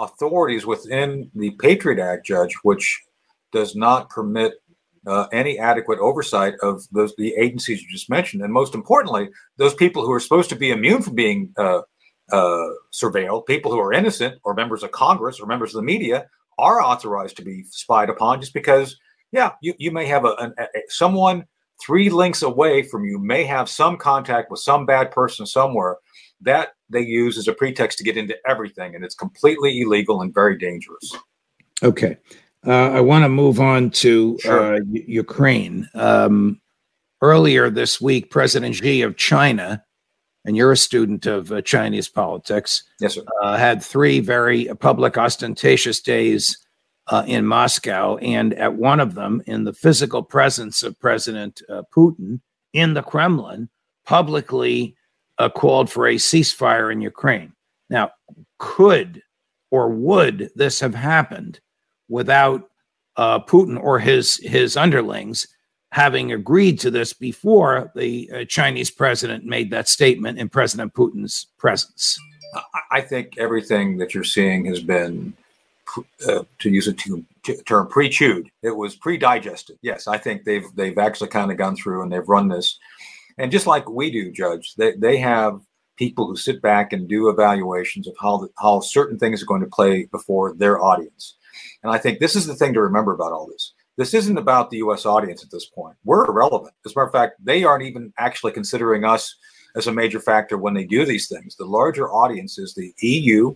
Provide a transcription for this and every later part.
Authorities within the Patriot Act, Judge, which does not permit uh, any adequate oversight of those the agencies you just mentioned, and most importantly, those people who are supposed to be immune from being uh, uh, surveilled, people who are innocent or members of Congress or members of the media, are authorized to be spied upon just because yeah, you, you may have a, a, a, someone three links away from you may have some contact with some bad person somewhere. That they use as a pretext to get into everything, and it's completely illegal and very dangerous. Okay, uh, I want to move on to sure. uh, Ukraine. Um, earlier this week, President Xi of China, and you're a student of uh, Chinese politics, yes, sir, uh, had three very public, ostentatious days uh, in Moscow, and at one of them, in the physical presence of President uh, Putin in the Kremlin, publicly uh, called for a ceasefire in Ukraine. Now, could or would this have happened without uh, Putin or his his underlings having agreed to this before the uh, Chinese president made that statement in President Putin's presence? I think everything that you're seeing has been uh, to use a term, pre-chewed. It was pre-digested. Yes, I think they've they've actually kind of gone through and they've run this, and just like we do, Judge, they they have people who sit back and do evaluations of how the, how certain things are going to play before their audience. And I think this is the thing to remember about all this. This isn't about the U.S. audience at this point. We're irrelevant. As a matter of fact, they aren't even actually considering us as a major factor when they do these things. The larger audience is the EU,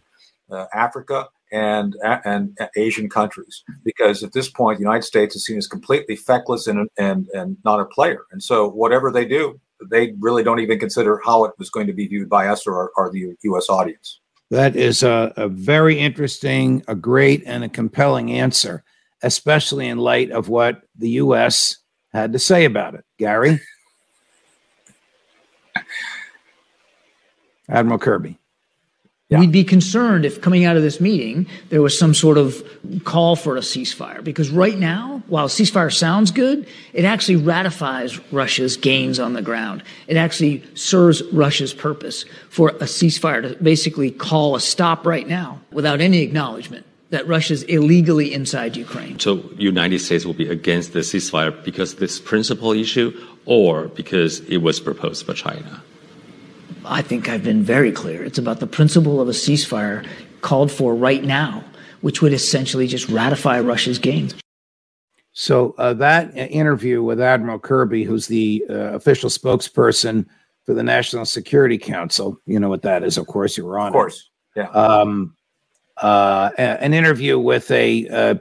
uh, Africa, and and Asian countries because at this point the United States is seen as completely feckless and and and not a player. And so whatever they do, they really don't even consider how it was going to be viewed by us or, or the U.S. audience. That is a, a very interesting, a great, and a compelling answer, especially in light of what the U.S. had to say about it. Gary, Admiral Kirby. Yeah. We'd be concerned if coming out of this meeting there was some sort of call for a ceasefire. Because right now, while ceasefire sounds good, it actually ratifies Russia's gains on the ground. It actually serves Russia's purpose for a ceasefire to basically call a stop right now without any acknowledgement that Russia's illegally inside Ukraine. So United States will be against the ceasefire because this principal issue or because it was proposed by China? I think I've been very clear. It's about the principle of a ceasefire called for right now, which would essentially just ratify Russia's gains. So uh, that interview with Admiral Kirby, who's the uh, official spokesperson for the National Security Council, you know what that is, of course. You were on, of course, it. yeah. Um, uh, an interview with a uh,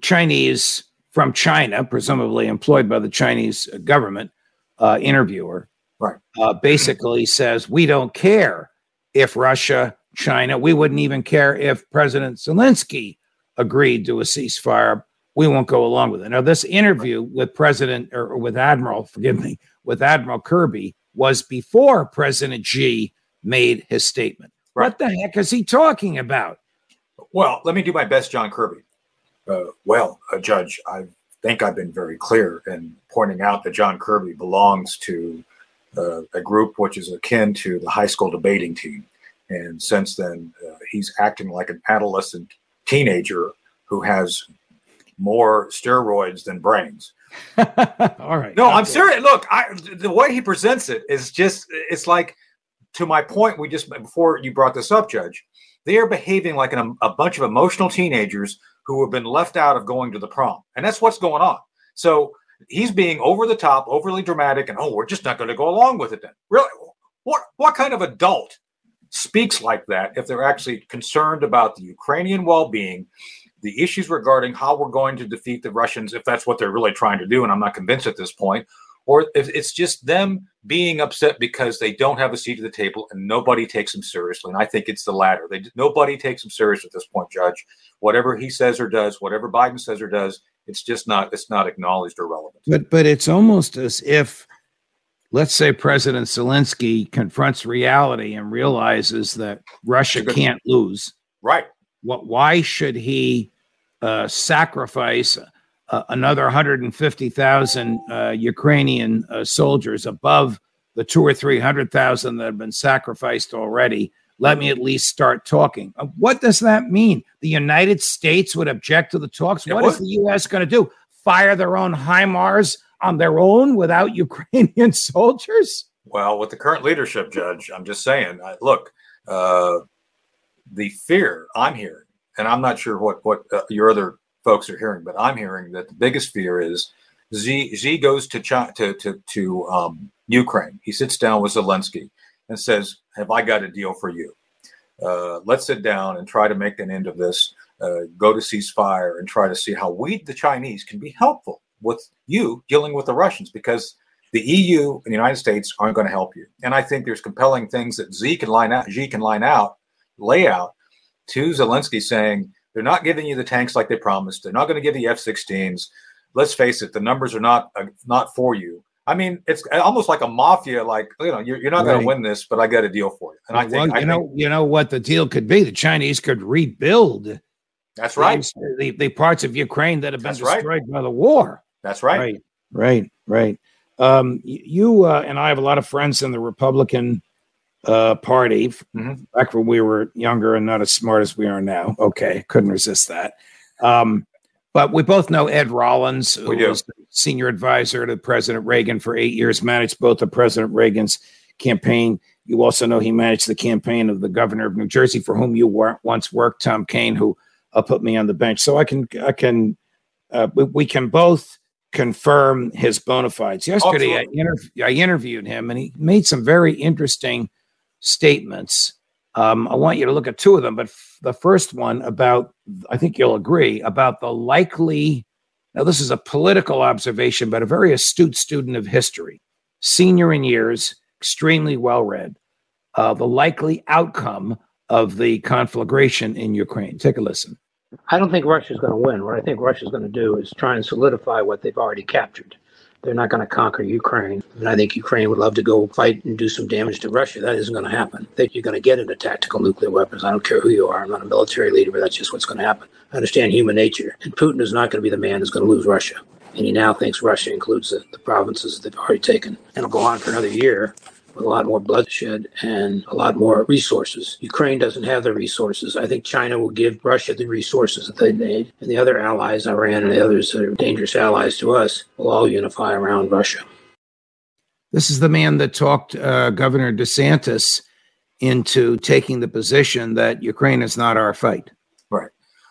Chinese from China, presumably employed by the Chinese government, uh, interviewer, right. uh, basically says we don't care if Russia, China, we wouldn't even care if President Zelensky agreed to a ceasefire. We won't go along with it. Now, this interview with President or with Admiral, forgive me, with Admiral Kirby was before President Xi made his statement. Right. What the heck is he talking about? Well, let me do my best, John Kirby. Uh, well, uh, Judge, I think I've been very clear in pointing out that John Kirby belongs to uh, a group which is akin to the high school debating team. And since then, uh, he's acting like an adolescent teenager who has more steroids than brains. All right. No, I'm serious. Look, I, the way he presents it is just, it's like, to my point, we just, before you brought this up, Judge, they are behaving like an, a bunch of emotional teenagers who have been left out of going to the prom. And that's what's going on. So he's being over the top, overly dramatic, and oh, we're just not going to go along with it then. Really? What what kind of adult speaks like that if they're actually concerned about the Ukrainian well-being, the issues regarding how we're going to defeat the Russians, if that's what they're really trying to do, and I'm not convinced at this point, or if it's just them being upset because they don't have a seat at the table and nobody takes them seriously. And I think it's the latter. They nobody takes them serious at this point, Judge. Whatever he says or does, whatever Biden says or does, it's just not it's not acknowledged or relevant. But but it's almost as if let's say President Zelensky confronts reality and realizes that Russia can't lose. Right. What why should he uh, sacrifice uh, another 150,000 uh, Ukrainian uh, soldiers above the two or 300,000 that have been sacrificed already. Let me at least start talking. Uh, what does that mean? The United States would object to the talks. What is the U.S. going to do? Fire their own HIMARS on their own without Ukrainian soldiers? Well, with the current leadership, Judge, I'm just saying, look, uh, the fear I'm hearing, and I'm not sure what, what uh, your other folks are hearing, but I'm hearing that the biggest fear is Z Z goes to China, to to, to um, Ukraine. He sits down with Zelensky and says, "Have I got a deal for you? Uh, let's sit down and try to make an end of this. Uh, go to ceasefire and try to see how we, the Chinese, can be helpful with you dealing with the Russians because." The EU and the United States aren't going to help you, and I think there's compelling things that Z can line out, Xi can line out, lay out to Zelensky, saying, they're not giving you the tanks like they promised. They're not going to give you F-16s. Let's face it, the numbers are not uh, not for you. I mean, it's almost like a mafia. Like you know, you're, you're not right. going to win this, but I got a deal for you. And I think well, you I know, think, you know what the deal could be. The Chinese could rebuild. That's right. The, the parts of Ukraine that have been That's destroyed right. by the war. That's right. Right. Right. Right. Um, you uh, and I have a lot of friends in the Republican uh, party Mhm. back when we were younger and not as smart as we are now. Okay, couldn't resist that. Um, but we both know Ed Rollins, who We do. was the senior advisor to President Reagan for eight years, managed both of President Reagan's campaign. You also know he managed the campaign of the governor of New Jersey, for whom you wor- once worked, Tom Kean, who uh, put me on the bench. So I can, I can, uh, we, we can both confirm his bona fides. Yesterday, I, interv- I interviewed him, and he made some very interesting statements. Um, I want you to look at two of them, but f- the first one about, I think you'll agree, about the likely. Now, this is a political observation, but a very astute student of history, senior in years, extremely well read. Uh, the likely outcome of the conflagration in Ukraine. Take a listen. I don't think Russia's going to win. What I think Russia's going to do is try and solidify what they've already captured. They're not going to conquer Ukraine. And I think Ukraine would love to go fight and do some damage to Russia. That isn't going to happen. Think you're going to get into tactical nuclear weapons. I don't care who you are. I'm not a military leader, but that's just what's going to happen. I understand human nature. And Putin is not going to be the man who's going to lose Russia. And he now thinks Russia includes the, the provinces that they've already taken. And it'll go on for another year with a lot more bloodshed and a lot more resources. Ukraine doesn't have the resources. I think China will give Russia the resources that they need. And the other allies, Iran and the others that are dangerous allies to us, will all unify around Russia. This is the man that talked uh, Governor DeSantis into taking the position that Ukraine is not our fight. Right.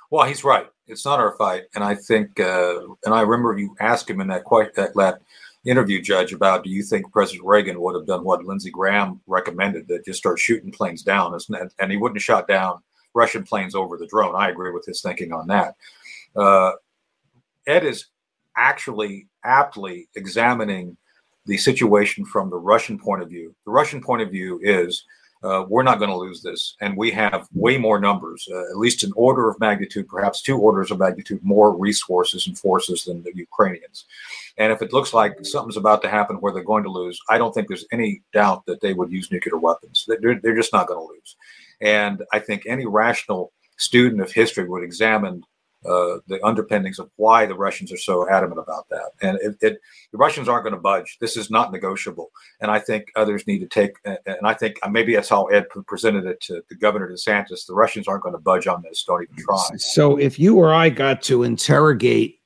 Well, he's right. It's not our fight, and I think, uh, and I remember you asked him in that que- that, that interview, Judge, about do you think President Reagan would have done what Lindsey Graham recommended, that just start shooting planes down, and he wouldn't have shot down Russian planes over the drone. I agree with his thinking on that. Uh, Ed is actually aptly examining the situation from the Russian point of view. The Russian point of view is uh, we're not going to lose this, and we have way more numbers, uh, at least an order of magnitude, perhaps two orders of magnitude more resources and forces than the Ukrainians. And if it looks like something's about to happen where they're going to lose, I don't think there's any doubt that they would use nuclear weapons. They're, they're just not going to lose. And I think any rational student of history would examine uh, the underpinnings of why the Russians are so adamant about that. And it, it, the Russians aren't going to budge. This is not negotiable. And I think others need to take, and I think maybe that's how Ed presented it to the governor DeSantis. The Russians aren't going to budge on this. Don't even try. So if you or I got to interrogate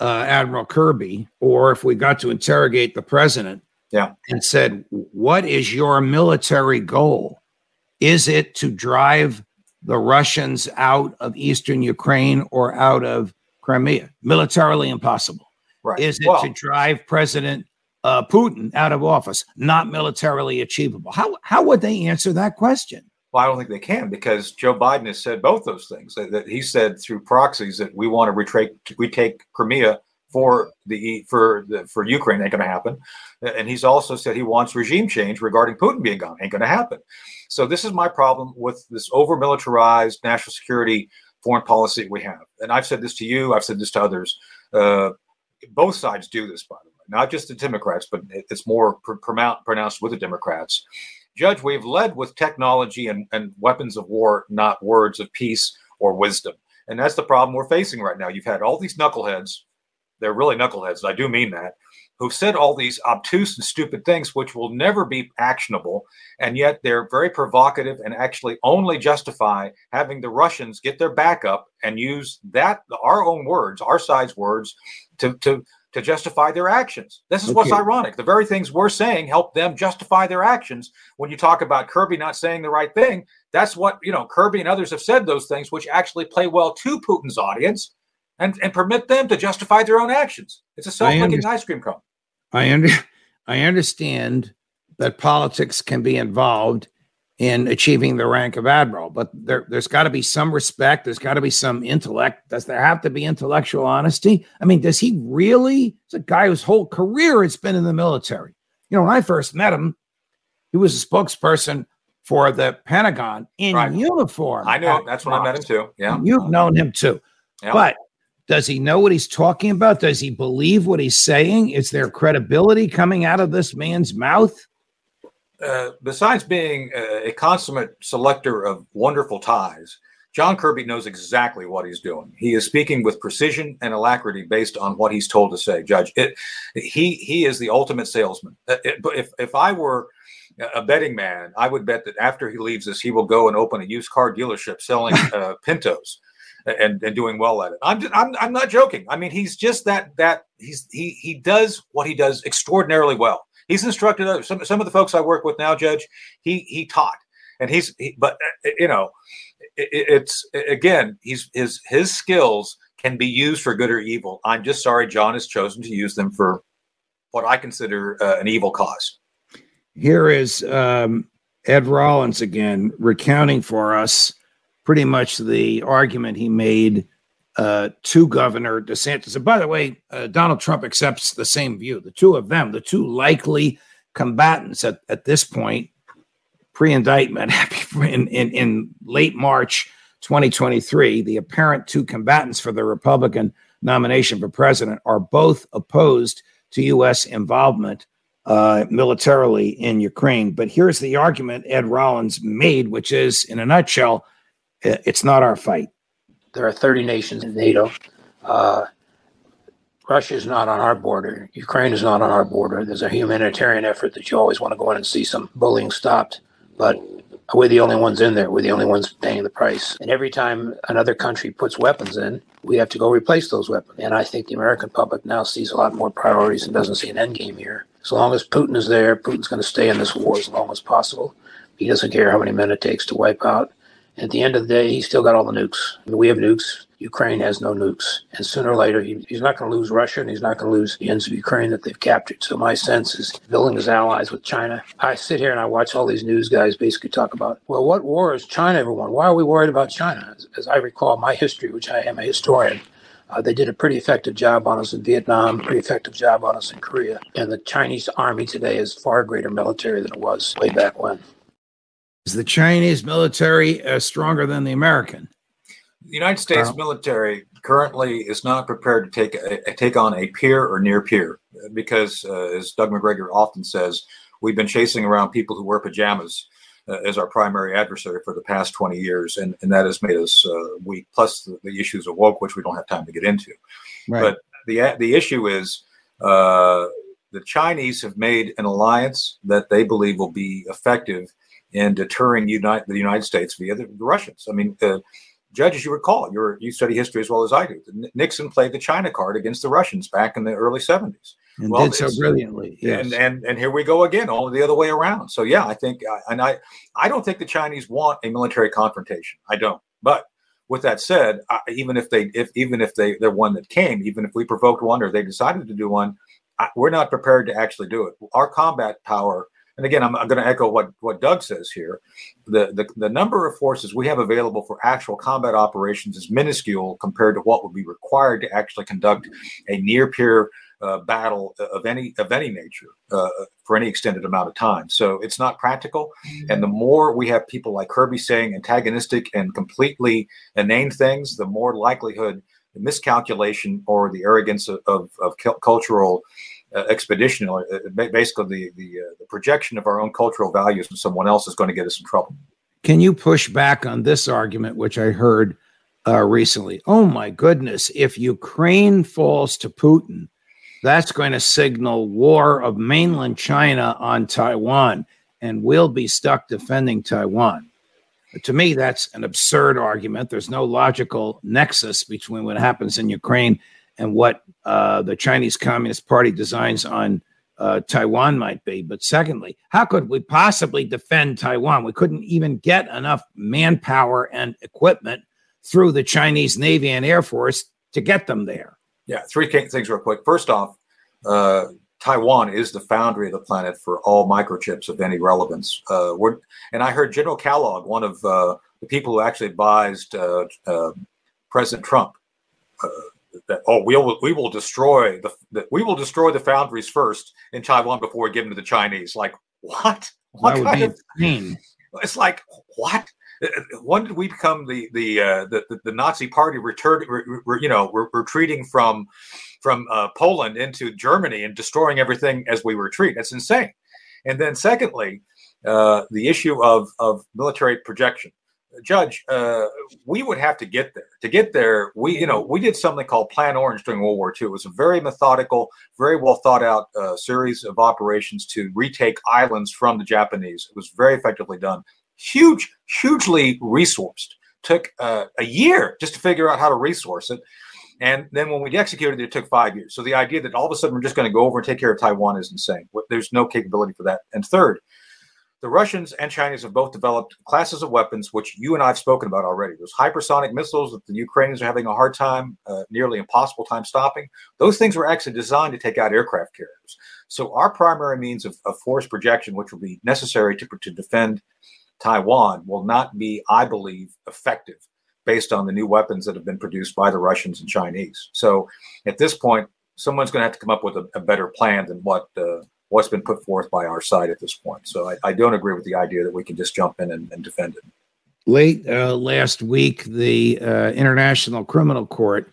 uh, Admiral Kirby, or if we got to interrogate the president, Yeah. and said, "What is your military goal? Is it to drive the Russians out of eastern Ukraine or out of Crimea? Militarily impossible. Right. Is it well, to drive President uh, Putin out of office? Not militarily achievable. How how would they answer that question? Well, I don't think they can because Joe Biden has said both those things. That, that he said through proxies that we want to retake, we take Crimea for the for the for Ukraine ain't going to happen, and he's also said he wants regime change regarding Putin being gone. Ain't going to happen. So this is my problem with this over militarized national security foreign policy we have. And I've said this to you. I've said this to others. Uh, both sides do this, by the way, not just the Democrats, but it's more pr- pronounced with the Democrats. Judge, we've led with technology and, and weapons of war, not words of peace or wisdom. And that's the problem we're facing right now. You've had all these knuckleheads they're really knuckleheads. I do mean that. Who've said all these obtuse and stupid things, which will never be actionable, and yet they're very provocative and actually only justify having the Russians get their backup and use that our own words, our side's words, to to to justify their actions. This is okay. what's ironic. The very things we're saying help them justify their actions. When you talk about Kirby not saying the right thing, that's what, you know, Kirby and others have said those things, which actually play well to Putin's audience and, and permit them to justify their own actions. It's a self-licking ice cream cone. I under, I understand that politics can be involved in achieving the rank of admiral, but there, there's got to be some respect. There's got to be some intellect. Does there have to be intellectual honesty? I mean, does he really? It's a guy whose whole career has been in the military. You know, when I first met him, he was a spokesperson for the Pentagon in right. uniform. I know. That's when I met him too. Yeah. You've known him too. Yeah. But does he know what he's talking about? Does he believe what he's saying? Is there credibility coming out of this man's mouth? Uh, besides being a, consummate selector of wonderful ties, John Kirby knows exactly what he's doing. He is speaking with precision and alacrity based on what he's told to say. Judge, it, he he is the ultimate salesman. Uh, it, if if I were a betting man, I would bet that after he leaves us, he will go and open a used car dealership selling uh, Pintos and, and doing well at it. I'm, just, I'm I'm not joking. I mean, he's just that that he's he he does what he does extraordinarily well. He's instructed others. Some some of the folks I work with now, Judge, he he taught, and he's he, but uh, you know, it, it's again, he's his his skills can be used for good or evil. I'm just sorry John has chosen to use them for what I consider uh, an evil cause. Here is um, Ed Rollins again recounting for us pretty much the argument he made uh, to Governor DeSantis. And by the way, uh, Donald Trump accepts the same view. The two of them, the two likely combatants at, at this point, pre indictment, in, in, in late March 2023, the apparent two combatants for the Republican nomination for president are both opposed to U.S. involvement uh, militarily in Ukraine. But here's the argument Ed Rollins made, which is, in a nutshell, it's not our fight. There are 30 nations in NATO. Uh, Russia is not on our border. Ukraine is not on our border. There's a humanitarian effort that you always want to go in and see some bullying stopped. But we're the only ones in there. We're the only ones paying the price. And every time another country puts weapons in, we have to go replace those weapons. And I think the American public now sees a lot more priorities and doesn't see an end game here. As long as Putin is there, Putin's going to stay in this war as long as possible. He doesn't care how many men it takes to wipe out at the end of the day, he's still got all the nukes. We have nukes. Ukraine has no nukes. And sooner or later, he, he's not going to lose Russia and he's not going to lose the ends of Ukraine that they've captured. So my sense is building his allies with China. I sit here and I watch all these news guys basically talk about, well, what war has China ever won? Why are we worried about China? As, as I recall my history, which I am a historian, uh, they did a pretty effective job on us in Vietnam, pretty effective job on us in Korea. And the Chinese army today is far greater military than it was way back when. Is the Chinese military uh, stronger than the American? The United States military currently is not prepared to take a, take on a peer or near peer because, uh, as Doug Macgregor often says, we've been chasing around people who wear pajamas uh, as our primary adversary for the past 20 years, and, and that has made us uh, weak. Plus the, the, issues of woke, which we don't have time to get into. Right. But the the issue is uh, the Chinese have made an alliance that they believe will be effective in deterring United, the United States via the, the Russians. I mean, uh, judges, you recall, you you study history as well as I do. Nixon played the China card against the Russians back in the early 70s. And well, did so brilliantly. Yes. And, and and here we go again, only the other way around. So yeah, I think, uh, and I I don't think the Chinese want a military confrontation. I don't. But with that said, I, even if they if even if they they're one that came, even if we provoked one or they decided to do one, I, we're not prepared to actually do it. Our combat power and again, I'm, I'm going to echo what, what Doug says here. The, the, the number of forces we have available for actual combat operations is minuscule compared to what would be required to actually conduct a near peer uh, battle of any of any nature uh, for any extended amount of time. So it's not practical. And the more we have people like Kirby saying antagonistic and completely inane things, the more likelihood the miscalculation or the arrogance of, of, of cultural uh, expedition, uh, basically the the, uh, the projection of our own cultural values in someone else is going to get us in trouble. Can you push back on this argument, which I heard uh, recently? Oh my goodness! If Ukraine falls to Putin, that's going to signal war of mainland China on Taiwan, and we'll be stuck defending Taiwan. To me, that's an absurd argument. There's no logical nexus between what happens in Ukraine and what uh, the Chinese Communist Party designs on uh, Taiwan might be. But secondly, how could we possibly defend Taiwan? We couldn't even get enough manpower and equipment through the Chinese Navy and Air Force to get them there. Yeah, three things real quick. First off, uh, Taiwan is the foundry of the planet for all microchips of any relevance. Uh, and I heard General Kellogg, one of uh, the people who actually advised uh, uh, President Trump, uh, that oh we will we will destroy the, the, we will destroy the foundries first in Taiwan before we give them to the Chinese. Like what? What that kind of insane. It's like what? When did we become the the uh, the, the, Nazi party returned? Re, re, you know, re, retreating from from uh, Poland into Germany and destroying everything as we retreat. That's insane. And then, secondly, uh, the issue of of military projection. Judge, uh, we would have to get there. To get there, we you know we did something called Plan Orange during World War II. It was a very methodical, very well thought out uh, series of operations to retake islands from the Japanese. It was very effectively done. Huge, hugely resourced. Took uh, a year just to figure out how to resource it. And then when we executed it, it took five years. So the idea that all of a sudden we're just going to go over and take care of Taiwan is insane. There's no capability for that. And third, the Russians and Chinese have both developed classes of weapons, which you and I have spoken about already. Those hypersonic missiles that the Ukrainians are having a hard time, uh, nearly impossible time stopping. Those things were actually designed to take out aircraft carriers. So our primary means of, of force projection, which will be necessary to, to defend Taiwan, will not be, I believe, effective based on the new weapons that have been produced by the Russians and Chinese. So at this point, someone's going to have to come up with a, a better plan than what uh, what's been put forth by our side at this point. So I, I don't agree with the idea that we can just jump in and, and defend it. Late uh, last week, the uh, International Criminal Court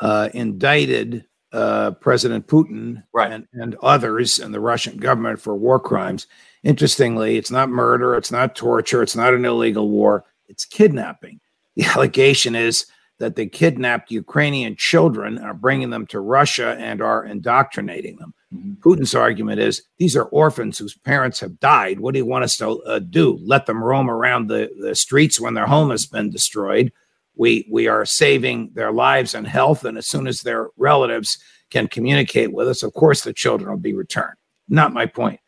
uh, indicted uh, President Putin right. and, and others and the Russian government for war crimes. Interestingly, it's not murder, it's not torture, it's not an illegal war, it's kidnapping. The allegation is that they kidnapped Ukrainian children, are bringing them to Russia, and are indoctrinating them. Putin's argument is these are orphans whose parents have died. What do you want us to uh, do? Let them roam around the, the streets when their home has been destroyed. We, we are saving their lives and health. And as soon as their relatives can communicate with us, of course, the children will be returned. Not my point.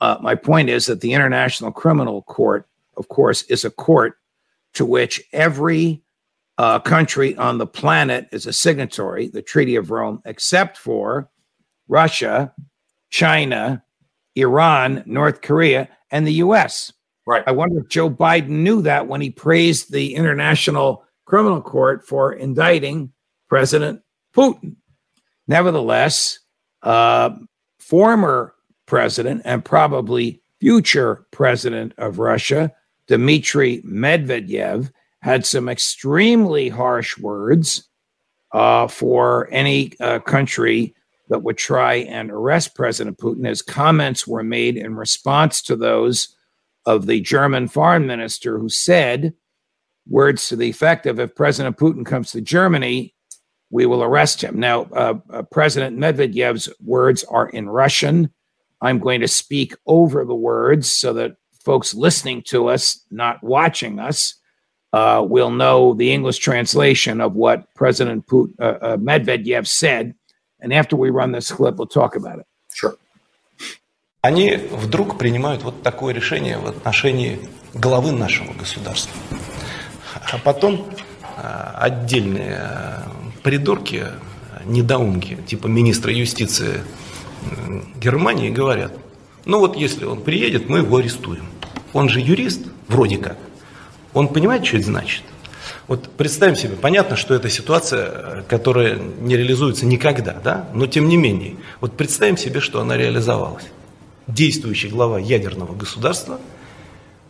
Uh, my point is that the International Criminal Court, of course, is a court to which every uh, country on the planet is a signatory, the Treaty of Rome, except for Russia, China, Iran, North Korea, and the US. Right. I wonder if Joe Biden knew that when he praised the International Criminal Court for indicting President Putin. Nevertheless, uh, former president and probably future president of Russia, Dmitry Medvedev, had some extremely harsh words uh, for any uh, country that would try and arrest President Putin. His comments were made in response to those of the German foreign minister who said words to the effect of if President Putin comes to Germany, we will arrest him. Now, uh, uh, President Medvedev's words are in Russian. I'm going to speak over the words so that folks listening to us, not watching us, uh, will know the English translation of what President Putin, uh, uh, Medvedev said. And after we run this clip, we'll talk about it. Sure. Они вдруг принимают вот такое решение в отношении главы нашего государства. А потом отдельные придурки, недоумки, типа министра юстиции Германии говорят, Ну вот если он приедет, мы его арестуем. Он же юрист, вроде как. Он понимает, что это значит? Вот представим себе, понятно, что это ситуация, которая не реализуется никогда, да? но тем не менее, вот представим себе, что она реализовалась. Действующий глава ядерного государства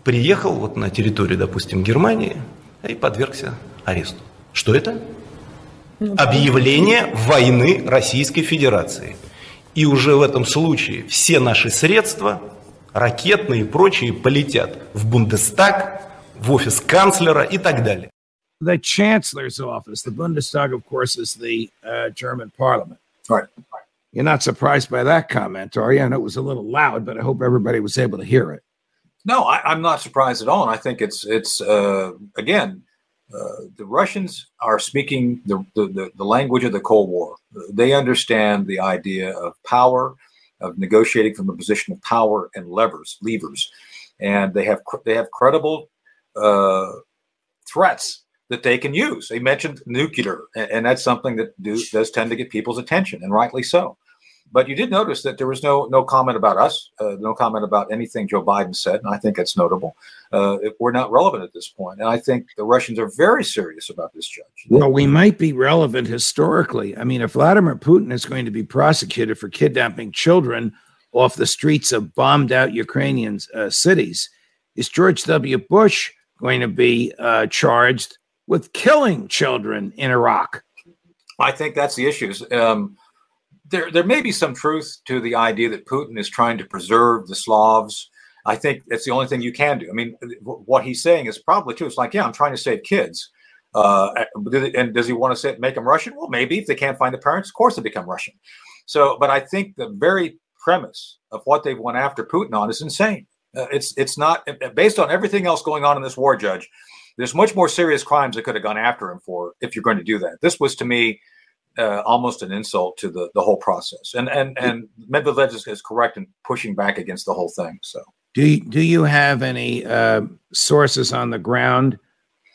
приехал вот на территорию, допустим, Германии и подвергся аресту. Что это? Ну, Объявление войны Российской Федерации. И уже в этом случае все наши средства, ракетные и прочие, полетят в Бундестаг, в офис канцлера и так далее. The chancellor's office, the Bundestag, of course, is the uh, German parliament. Right. You're not surprised by that comment, are you? And it was a little loud, but I hope everybody was able to hear it. No, I, am not surprised at all. And I think it's it's uh, again, uh, the Russians are speaking the, the, the language of the Cold War. They understand the idea of power, of negotiating from a position of power and levers, levers, and they have they have credible uh, threats that they can use. They mentioned nuclear, and, that's something that do, does tend to get people's attention, and rightly so. But you did notice that there was no no comment about us, uh, no comment about anything Joe Biden said, and I think that's notable. Uh, we're not relevant at this point, and I think the Russians are very serious about this judge. Well, we might be relevant historically. I mean, if Vladimir Putin is going to be prosecuted for kidnapping children off the streets of bombed out Ukrainian uh, cities, is George W. Bush going to be uh, charged with killing children in Iraq? I think that's the issues. Um, there there may be some truth to the idea that Putin is trying to preserve the Slavs. I think that's the only thing you can do. I mean, what he's saying is probably true. It's like, yeah, I'm trying to save kids. Uh, and does he want to say, make them Russian? Well, maybe if they can't find the parents, of course they become Russian. So, but I think the very premise of what they've went after Putin on is insane. Uh, it's it's not based on everything else going on in this war, Judge. There's much more serious crimes that could have gone after him for if you're going to do that. This was to me uh, almost an insult to the the whole process. And and and Medvedev is, is, correct in pushing back against the whole thing. So do you, do you have any uh, sources on the ground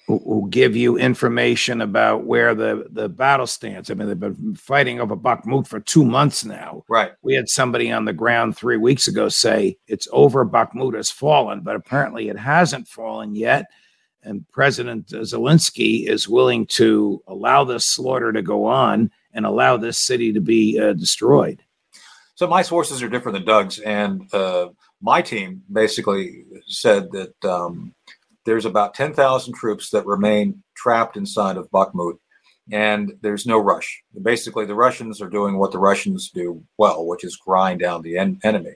who, who, give you information about where the the battle stands? I mean, they've been fighting over Bakhmut for two months now. Right. We had somebody on the ground three weeks ago say it's over. Bakhmut has fallen, but apparently it hasn't fallen yet and President Zelensky is willing to allow this slaughter to go on and allow this city to be uh, destroyed. So my sources are different than Doug's, and uh, my team basically said that um, there's about 10,000 troops that remain trapped inside of Bakhmut, and there's no rush. Basically, the Russians are doing what the Russians do well, which is grind down the en- enemy.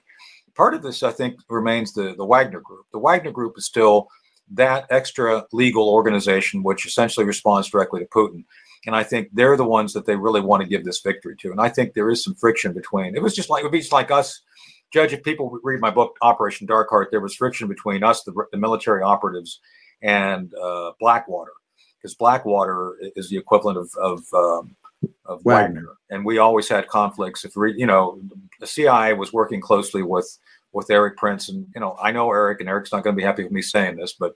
Part of this, I think, remains the, the Wagner Group. The Wagner Group is still that extra legal organization, which essentially responds directly to Putin. And I think they're the ones that they really want to give this victory to. And I think there is some friction between. It was just like it would be just like us, Judge. If people read my book Operation Dark Heart, there was friction between us, the, the military operatives, and uh, Blackwater, because Blackwater is the equivalent of of, um, of Wagner. Wagner. and we always had conflicts. If we, you know, the CIA was working closely with with Erik Prince, and you know, I know Erik, and Erik's not going to be happy with me saying this, but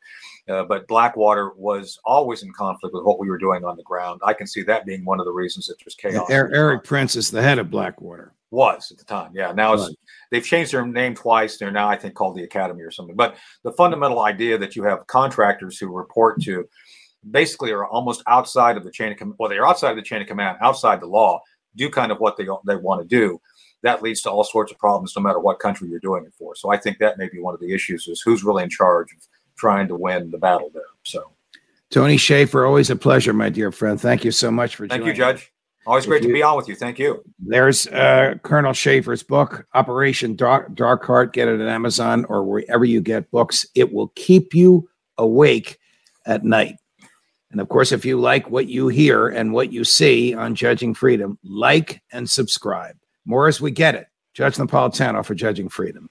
uh, but Blackwater was always in conflict with what we were doing on the ground. I can see that being one of the reasons that there's chaos. Yeah, Erik Prince is the head of Blackwater. Was at the time, yeah. Now they've changed their name twice. They're now, I think, called the Academy or something. But the fundamental idea that you have contractors who report to basically are almost outside of the chain of command. Well, they're outside of the chain of command, outside the law, do kind of what they they want to do that leads to all sorts of problems no matter what country you're doing it for. So I think that may be one of the issues is who's really in charge of trying to win the battle there. So Tony Shaffer, always a pleasure, my dear friend. Thank you so much for joining us. Thank you, Judge. Always great you, to be on with you. Thank you. There's uh, Colonel Shaffer's book, Operation Dark, Dark Heart. Get it at Amazon or wherever you get books. It will keep you awake at night. And of course, if you like what you hear and what you see on Judging Freedom, like and subscribe. More as we get it. Judge Napolitano for Judging Freedom.